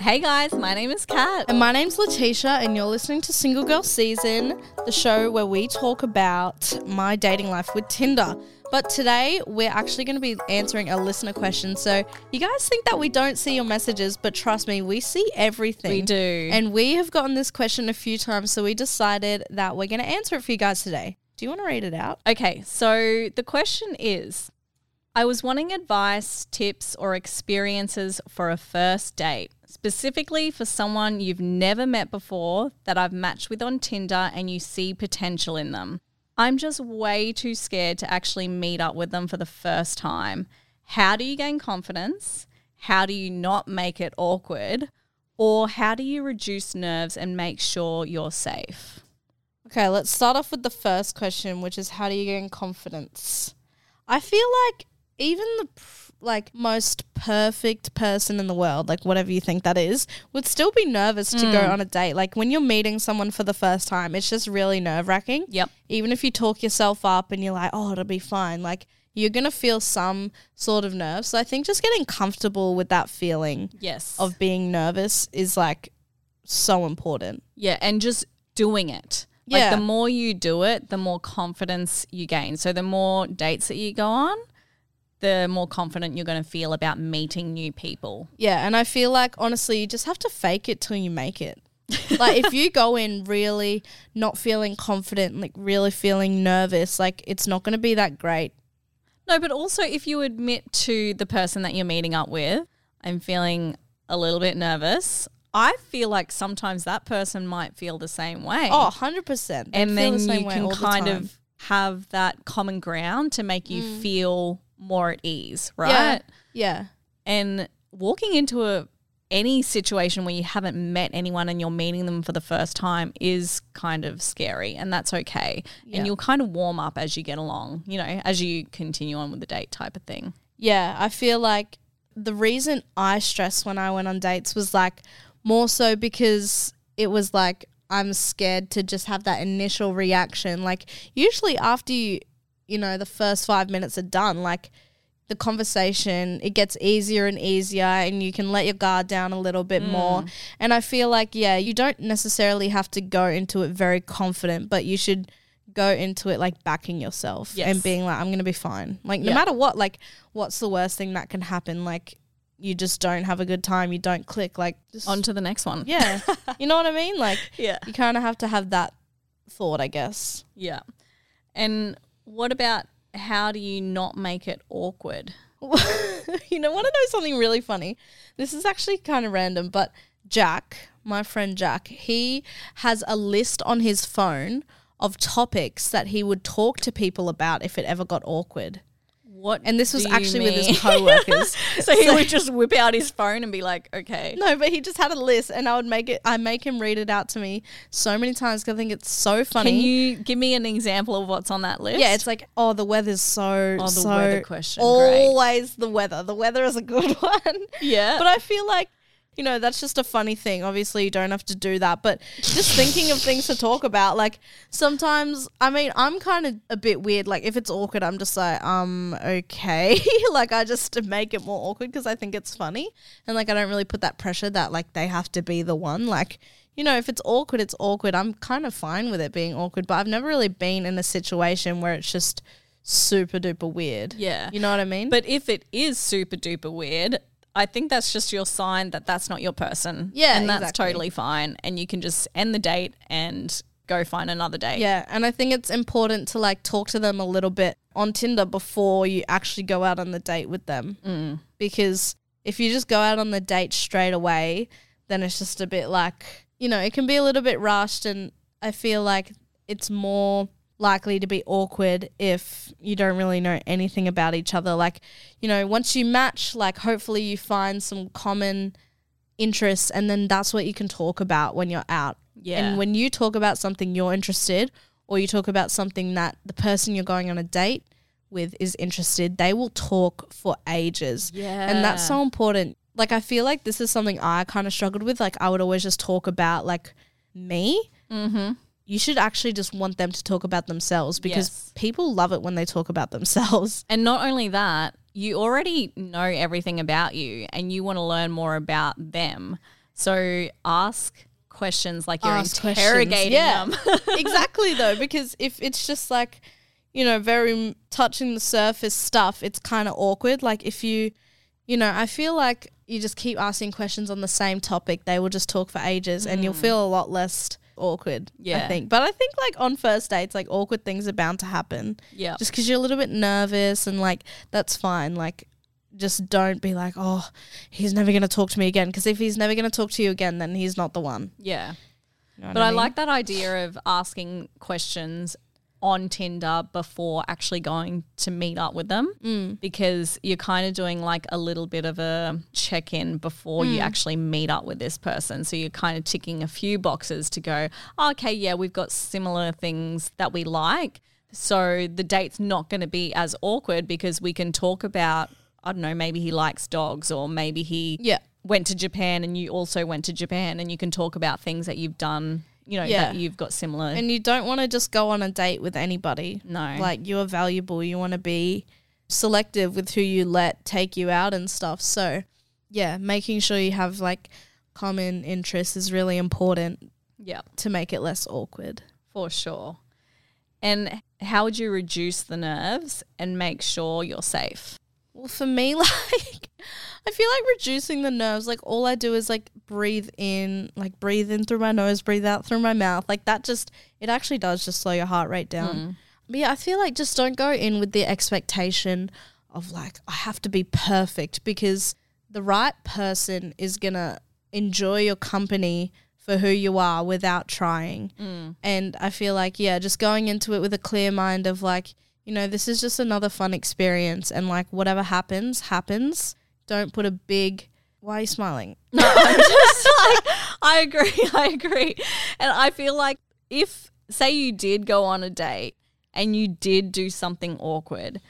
Hey guys, my name is Kat. And my name's Latisha, and you're listening to Single Girl Season, the show where we talk about my dating life with Tinder. But today, we're actually going to be answering a listener question. So, you guys think that we don't see your messages, but trust me, we see everything. We do. And we have gotten this question a few times, so we decided that we're going to answer it for you guys today. Do you want to read it out? Okay, so the question is I was wanting advice, tips, or experiences for a first date, specifically for someone you've never met before that I've matched with on Tinder and you see potential in them. I'm just way too scared to actually meet up with them for the first time. How do you gain confidence? How do you not make it awkward? Or how do you reduce nerves and make sure you're safe? Okay, let's start off with the first question, which is how do you gain confidence? I feel like even the like most perfect person in the world, like whatever you think that is, would still be nervous to go Mm. on a date. Like when you're meeting someone for the first time, it's just really nerve wracking. Yep. Even if you talk yourself up and you're like, oh, it'll be fine, like you're gonna feel some sort of nerves. So I think just getting comfortable with that feeling Yes. of being nervous is like so important. Yeah, and just doing it. Like Yeah. the more you do it, the more confidence you gain. So the more dates that you go on, the more confident you're going to feel about meeting new people. Yeah, and I feel like honestly, you just have to fake it till you make it. like if you go in really not feeling confident, like really feeling nervous, like it's not going to be that great. No, but also if you admit to the person that you're meeting up with, I'm feeling a little bit nervous. I feel like sometimes that person might feel the same way. Oh, 100%. They and then the you can all the kind of have that common ground to make you Mm. feel more at ease, right? Yeah. Yeah. and walking into a any situation where you haven't met anyone and you're meeting them for the first time is kind of scary and that's okay Yeah. and you'll kind of warm up as you get along you know as you continue on with the date type of thing Yeah, I feel like the reason I stressed when I went on dates was like more so because it was like I'm scared to just have that initial reaction. Like usually after you, you know, the first 5 minutes are done, like the conversation it gets easier and easier and you can let your guard down a little bit mm. more. And i feel like yeah you don't necessarily have to go into it very confident but you should go into it like backing yourself Yes. and being like i'm gonna be fine. Like no Yeah. matter what like what's the worst thing that can happen? Like you just don't have a good time you don't click like just on to the next one. Yeah. You know what i mean? Like yeah. you kind of have to have that thought i guess. Yeah. And what about how do you not make it awkward you know, want to know something really funny? This is actually kind of random, but Jack, my friend Jack, he has a list on his phone of topics that he would talk to people about if it ever got awkward. What And this was actually with his coworkers. so he would just whip out his phone and be like okay No, but he just had a list, and I would make it. I make him read it out to me so many times because I think it's so funny. can you give me an example of what's on that list Yeah, it's like, oh, the weather's so. Oh, the so weather question, great. Always the weather. The weather is a good one. Yeah. But I feel like, you know, that's just a funny thing. Obviously, you don't have to do that. But just thinking of things to talk about, like sometimes, I mean, I'm kind of a bit weird. Like, if it's awkward, I'm just like, um, okay. like, I just make it more awkward because I think it's funny. And, like, I don't really put that pressure that, like, they have to be the one. Like, you know, if it's awkward, it's awkward. I'm kind of fine with it being awkward, but I've never really been in a situation where it's just super duper weird. Yeah. You know what I mean? But if it is super duper weird, I think that's just your sign that that's not your person. Yeah, And that's exactly. totally fine. And you can just end the date and go find another date. yeah, and I think it's important to like talk to them a little bit on Tinder before you actually go out on the date with them. Mm. Because if you just go out on the date straight away, then it's just a bit like, you know, it can be a little bit rushed and I feel like it's more likely to be awkward if you don't really know anything about each other. Like, you know, once you match, like hopefully you find some common interests and then that's what you can talk about when you're out. Yeah. And when you talk about something you're interested or you talk about something that the person you're going on a date with is interested, they will talk for ages. Yeah. And that's so important. Like I feel like this is something I kind of struggled with. Like I would always just talk about like me. Mm-hmm. You should actually just want them to talk about themselves because Yes. people love it when they talk about themselves. And not only that, you already know everything about you and you want to learn more about them. So ask questions like you're Ask interrogating Yeah. them. exactly though, because if it's just like, you know, very touching the surface stuff, it's kind of awkward. Like if you, you know, I feel like you just keep asking questions on the same topic, they will just talk for ages and you'll mm. feel a lot less awkward. Yeah. I think. But I think like on first dates, like awkward things are bound to happen. yeah. Just because you're a little bit nervous and like that's fine. Like just don't be like, oh, he's never going to talk to me again. Because if he's never going to talk to you again, then he's not the one. Yeah. You know But I mean? like that idea of asking questions on Tinder before actually going to meet up with them Mm. because you're kind of doing like a little bit of a check in before Mm. you actually meet up with this person. So you're kind of ticking a few boxes to go, "Oh, okay, yeah, we've got similar things that we like. So the date's not going to be as awkward because we can talk about, I don't know, maybe he likes dogs or maybe he Yeah. went to Japan and you also went to Japan and you can talk about things that you've done, you know, Yeah. that you've got similar. And you don't want to just go on a date with anybody. No. Like you are valuable. You want to be selective with who you let take you out and stuff. So, yeah, making sure you have like common interests is really important yeah, to make it less awkward. for sure. And how would you reduce the nerves and make sure you're safe? Well, for me, like, I feel like reducing the nerves, like, all I do is like breathe in, like, breathe in through my nose, breathe out through my mouth. Like, that just, it actually does just slow your heart rate down. Mm. But yeah, I feel like just don't go in with the expectation of like, I have to be perfect because the right person is going to enjoy your company for who you are without trying. Mm. And I feel like, yeah, just going into it with a clear mind of like, you know, this is just another fun experience and like whatever happens, happens. Don't put a big, why are you smiling? No, I'm just like, I agree. I agree. And I feel like if, say, you did go on a date and you did do something awkward,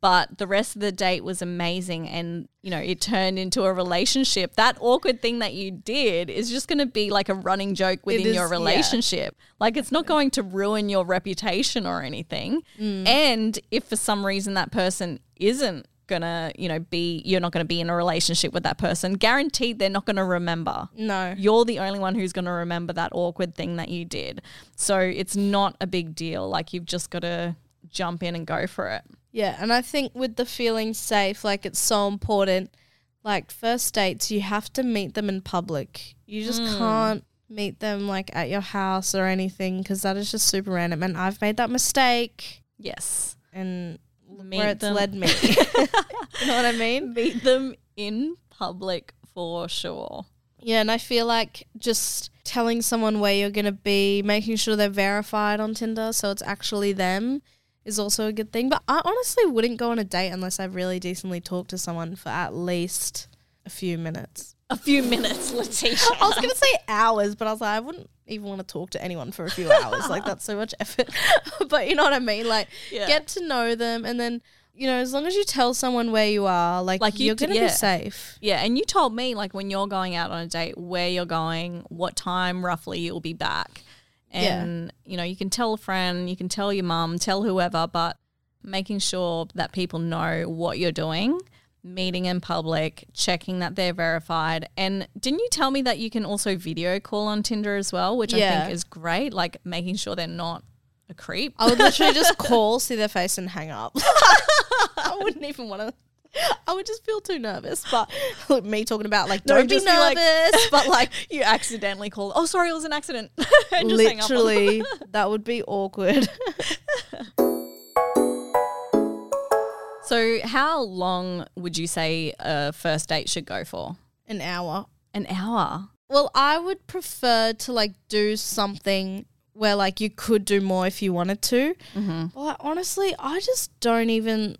but the rest of the date was amazing and, you know, it turned into a relationship, that awkward thing that you did is just going to be like a running joke within is, your yeah. relationship. Like, it's not going to ruin your reputation or anything. Mm. And if for some reason that person isn't, gonna you know be you're not gonna be in a relationship with that person guaranteed they're not gonna remember No. you're the only one who's going to remember that awkward thing that you did. So it's not a big deal. Like you've just got to jump in and go for it. Yeah, and I think with the feeling safe, like it's so important. Like first dates, you have to meet them in public. You just hmm. can't meet them like at your house or anything because that is just super random. And I've made that mistake, Yes. and Meet where it's them. led me. you know what I mean? Meet them in public for sure. Yeah, and I feel like just telling someone where you're gonna be, making sure they're verified on Tinder, so it's actually them, is also a good thing. But I honestly wouldn't go on a date unless I've really decently talked to someone for at least a few minutes. A few minutes, Latisha. I was gonna say hours, but I was like, I wouldn't even want to talk to anyone for a few hours. like that's so much effort. but you know what I mean? Like Yeah. get to know them, and then you know, as long as you tell someone where you are, like, Like you you're d- gonna yeah. be safe. Yeah, and you told me like when you're going out on a date, where you're going, what time roughly you'll be back. Yeah. And you know, you can tell a friend, you can tell your mum, tell whoever, but making sure that people know what you're doing, meeting in public, checking that they're verified. And didn't you tell me that you can also video call on Tinder as well, which I think is great, like making sure they're not a creep. I would literally just call, see their face, and hang up. I wouldn't even want to. I would just feel too nervous. But look, me talking about like No, don't be just be like- nervous, but like you accidentally call. Oh, sorry, it was an accident. And just hang up on them. literally that would be awkward. So, how long would you say a first date should go for? An hour. An hour. Well, I would prefer to like do something where like you could do more if you wanted to. Mm-hmm. But honestly, I just don't even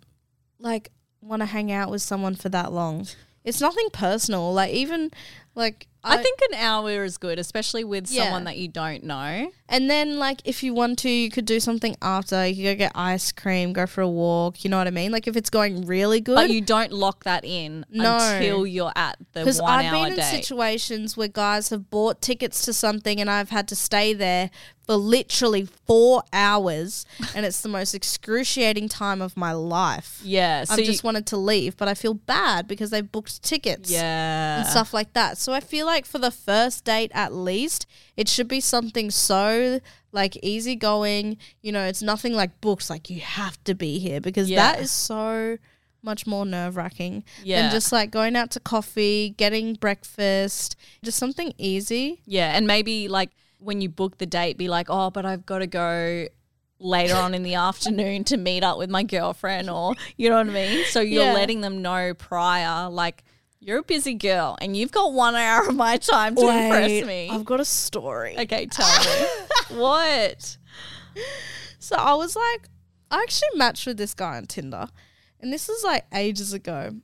like want to hang out with someone for that long. It's nothing personal. Like even like I, think an hour is good, especially with Yeah. someone that you don't know. And then, like, if you want to, you could do something after. You could go get ice cream, go for a walk. You know what I mean? Like, if it's going really good. But you don't lock that in No. until you're at the Because I've been in date. situations where guys have bought tickets to something and I've had to stay there for literally four hours, and it's the most excruciating time of my life. yeah, so I've just wanted to leave, but I feel bad because they booked tickets. yeah, and stuff like that. So I feel like for the first date at least, it should be something so like easygoing. You know, it's nothing like books like you have to be here because that Yeah. is so much more nerve wracking Yeah. than just like going out to coffee, getting breakfast, just something easy. Yeah, and maybe like when you book the date, be like, oh, but I've got to go later on in the afternoon to meet up with my girlfriend, or you know what I mean. So you're Yeah. letting them know prior, like you're a busy girl and you've got one hour of my time to impress me. I've got a story. okay, tell me what. So I was like, I actually matched with this guy on Tinder, and this is like ages ago.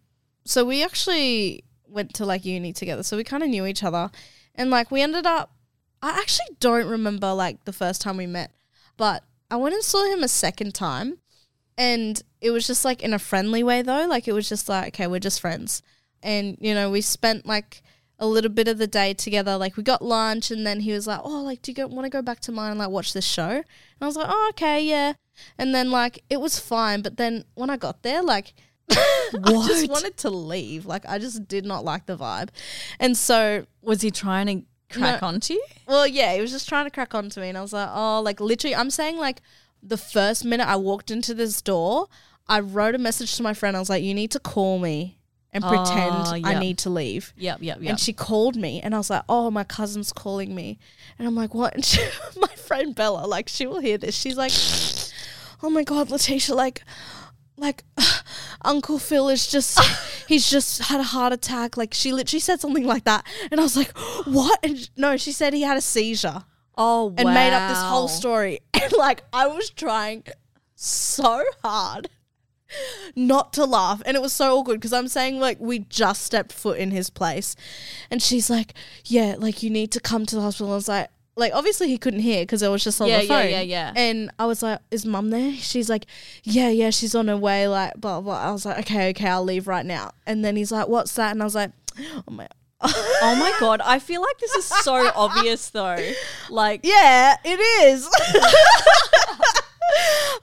So we actually went to like uni together, so we kind of knew each other, and like we ended up. I actually don't remember like the first time we met, but I went and saw him a second time, and it was just like in a friendly way though. Like it was just like, okay, we're just friends, and you know we spent like a little bit of the day together. Like we got lunch, and then he was like, "Oh, like, do you want to go back to mine and like watch this show?" And I was like, "Oh, okay, yeah." And then like it was fine, but then when I got there, like I just wanted to leave. Like I just did not like the vibe, and so Was he trying to crack No. onto you? well, yeah, he was just trying to crack onto me, and I was like, "Oh, like literally." I'm saying like the first minute I walked into this door, I wrote a message to my friend. I was like, "You need to call me." And Oh, pretend I need to leave. Yep, yep, yep. And she called me, and I was like, "Oh, my cousin's calling me," and I'm like, "What?" And she, my friend Bella, like, she will hear this. She's like, "Oh my god, Latisha, like, like, Uncle Phil is just, he's just had a heart attack." Like, she literally said something like that, and I was like, "What?" And sh- no, she said he had a seizure oh, wow. and made up this whole wow. story, and like, I was trying so hard. Not to laugh, and it was so awkward because I'm saying like we just stepped foot in his place, and she's like, "Yeah, like you need to come to the hospital." I was like, like obviously he couldn't hear because it was just on Yeah, the yeah, phone. yeah, yeah. And I was like, "Is mum there?" She's like, "Yeah, yeah, she's on her way." Like, blah blah. I was like, "Okay, okay, I'll leave right now." And then he's like, "What's that?" And I was like, "Oh my." Oh my god, I feel like this is so obvious though. Like Yeah, it is.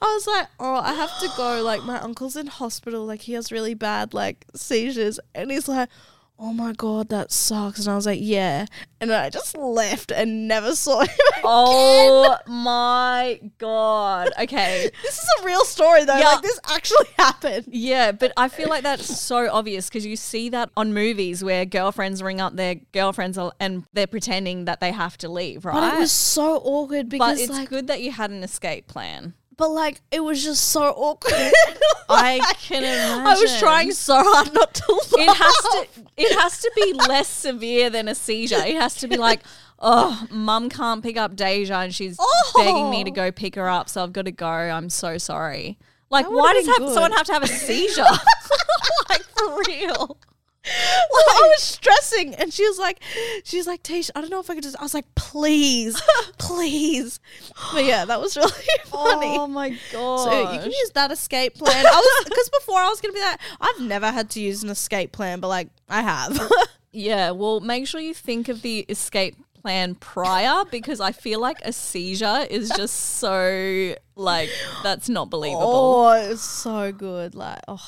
I was like, oh, I have to go. Like, my uncle's in hospital. Like, he has really bad, like, seizures. And he's like, oh my God, that sucks. And I was like, yeah. And I just left and never saw him. Oh my god. Okay. This is a real story, though. Yeah. Like, this actually happened. Yeah, but I feel like that's so obvious because you see that on movies where girlfriends ring up their girlfriends and they're pretending that they have to leave, right? But it was so awkward because, But it's like, good that you had an escape plan. But like, it was just so awkward. I can imagine. I was trying so hard not to laugh. It has to. It has to be less severe than a seizure. It has to be like, oh, mum can't pick up Deja and she's begging me to oh! go pick her up, so I've got to go. I'm so sorry. Like, why does have, someone have to have a seizure? like for real. Well, I was stressing, and she was like, "She was like, Tish, I don't know if I could just." I was like, "Please, please." But yeah, that was really funny. Oh my god. so you can use that escape plan. I was because before I was gonna be like, I've never had to use an escape plan, but like I have. Yeah, well, make sure you think of the escape plan prior because I feel like a seizure is just so like that's not believable. oh, it's so good. Like, oh,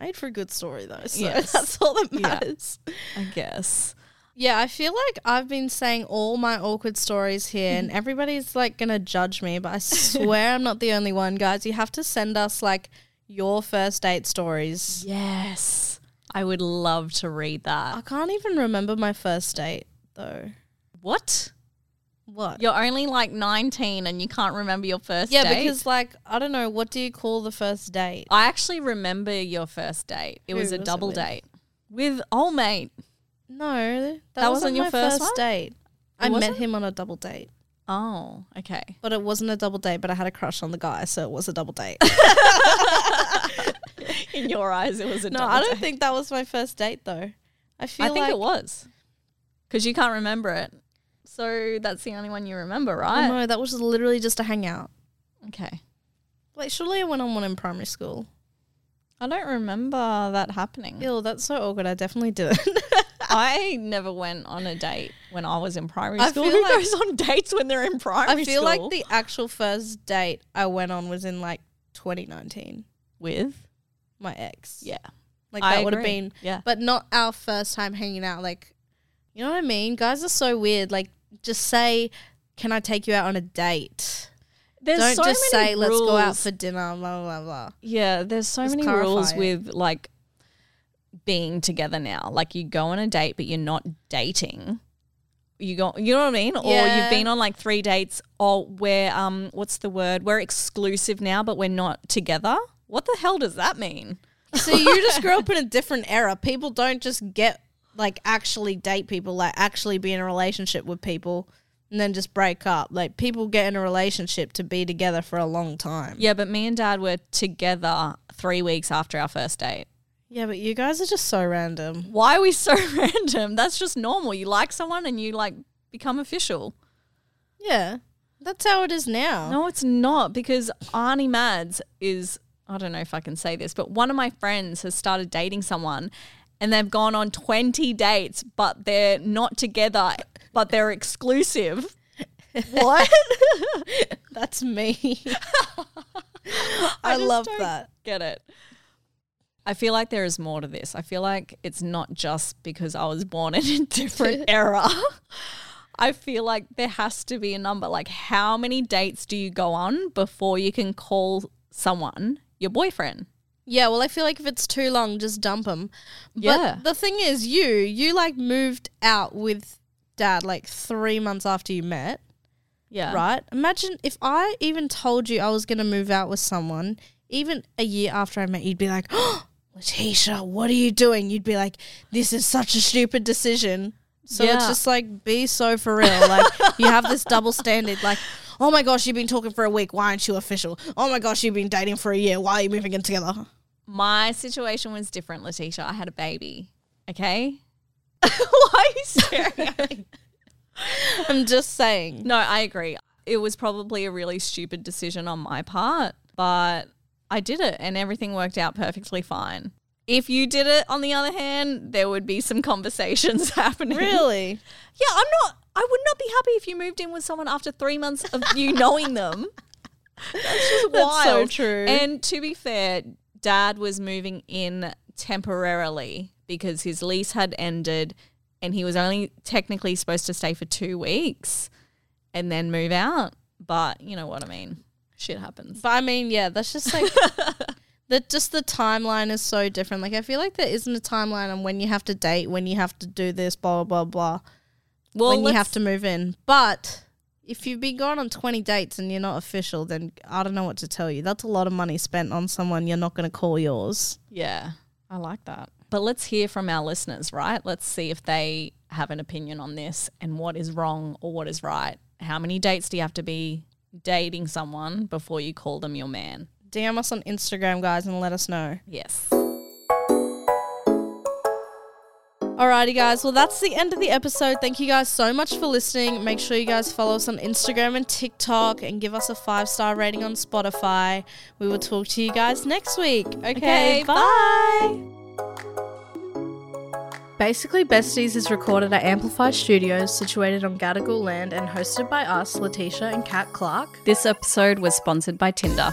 made for a good story though. So Yes. that's all that Yeah. matters. I guess. Yeah, I feel like I've been saying all my awkward stories here, and everybody's like gonna judge me, but I swear I'm not the only one, guys. You have to send us like your first date stories. Yes. I would love to read that. I can't even remember my first date though. What? What? You're only like 19 and you can't remember your first yeah, date? because like I don't know, what do you call the first date? I actually remember your first date. It Who was a was it double with? date with old mate. No, that, That wasn't, wasn't your my first first one? date. I wasn't? met him on a double date. Oh, okay. but it wasn't a double date. But I had a crush on the guy, so it was a double date. In your eyes, it was a no, double I don't date. think that was my first date though. I feel I think like it was because you can't remember it. So that's the only one you remember, oh, right? No, that was literally just a hangout. Okay. Like, surely I went on one in primary school. I don't remember that happening. Ew, that's so awkward. I definitely didn't. I never went on a date when I was in primary I school. feel Who like- goes on dates when they're in primary I feel school? like the actual first date I went on was in like 2019. with My ex. yeah, Like I that would have agree. been, yeah. but not our first time hanging out. Like, you know what I mean? Guys are so weird. Like, just say, "Can I take you out on a date?" There's Don't so just many say, "Let's go out for dinner." Blah blah blah. Yeah, there's so Just many rules it. with like being together now. Like you go on a date, but you're not dating. You go, you know what I mean? Or you've been on like three dates. Or we're um, what's the word? We're exclusive now, but we're not together. What the hell does that mean? So you just grew up in a different era. People don't just get like actually date people, like actually be in a relationship with people and then just break up. Like people get in a relationship to be together for a long time. Yeah, but me and Dad were together three weeks after our first date. Yeah, but you guys are just so random. Why are we so random? That's just normal. You like someone and you like become official. Yeah. That's how it is now. No, it's not because Arnie Mads is, I don't know if I can say this, but one of my friends has started dating someone and they've gone on 20 dates, but they're not together, but they're exclusive. What? That's me. I, I love that. Get it. I feel like there is more to this. I feel like it's not just because I was born in a different era. I feel like there has to be a number. Like, how many dates do you go on before you can call someone your boyfriend? Yeah, well, I feel like if it's too long, just dump them. But Yeah. the thing is, you you like moved out with dad like three months after you met, Yeah. right? Imagine if I even told you I was gonna move out with someone, even a year after I met, you'd be like, "Oh, Latisha, what are you doing?" You'd be like, "This is such a stupid decision." So it's just like be so for real. Like you have this double standard, like. Oh my gosh, you've been talking for a week. Why aren't you official? Oh my gosh, you've been dating for a year. Why are you moving in together? My situation was different, Latisha. I had a baby. Okay. Why are you staring at me? I'm just saying. No, I agree. It was probably a really stupid decision on my part, but I did it and everything worked out perfectly fine. If you did it, on the other hand, there would be some conversations happening. Really? Yeah, I'm not. I would not be happy if you moved in with someone after three months of you knowing them. That's just That's so true. And to be fair, Dad was moving in temporarily because his lease had ended, and he was only technically supposed to stay for two weeks and then move out. But you know what I mean. Shit happens. But I mean, yeah, that's just like that. Just the timeline is so different. Like I feel like there isn't a timeline on when you have to date, when you have to do this, blah blah blah, Well, when you have to move in. But if you've been going on twenty dates and you're not official, then I don't know what to tell you. That's a lot of money spent on someone you're not going to call yours. Yeah, I like that. But let's hear from our listeners, right? Let's see if they have an opinion on this and what is wrong or what is right. How many dates do you have to be dating someone before you call them your man? DM us on Instagram, guys, and let us know. Yes. Alrighty, guys. Well, that's the end of the episode. Thank you guys so much for listening. Make sure you guys follow us on Instagram and TikTok and give us a five star rating on Spotify. We will talk to you guys next week. Okay, bye. Basically Besties is recorded at Amplify Studios, situated on Gadigal land and hosted by us, Latisha and Kat Clark. This episode was sponsored by Tinder.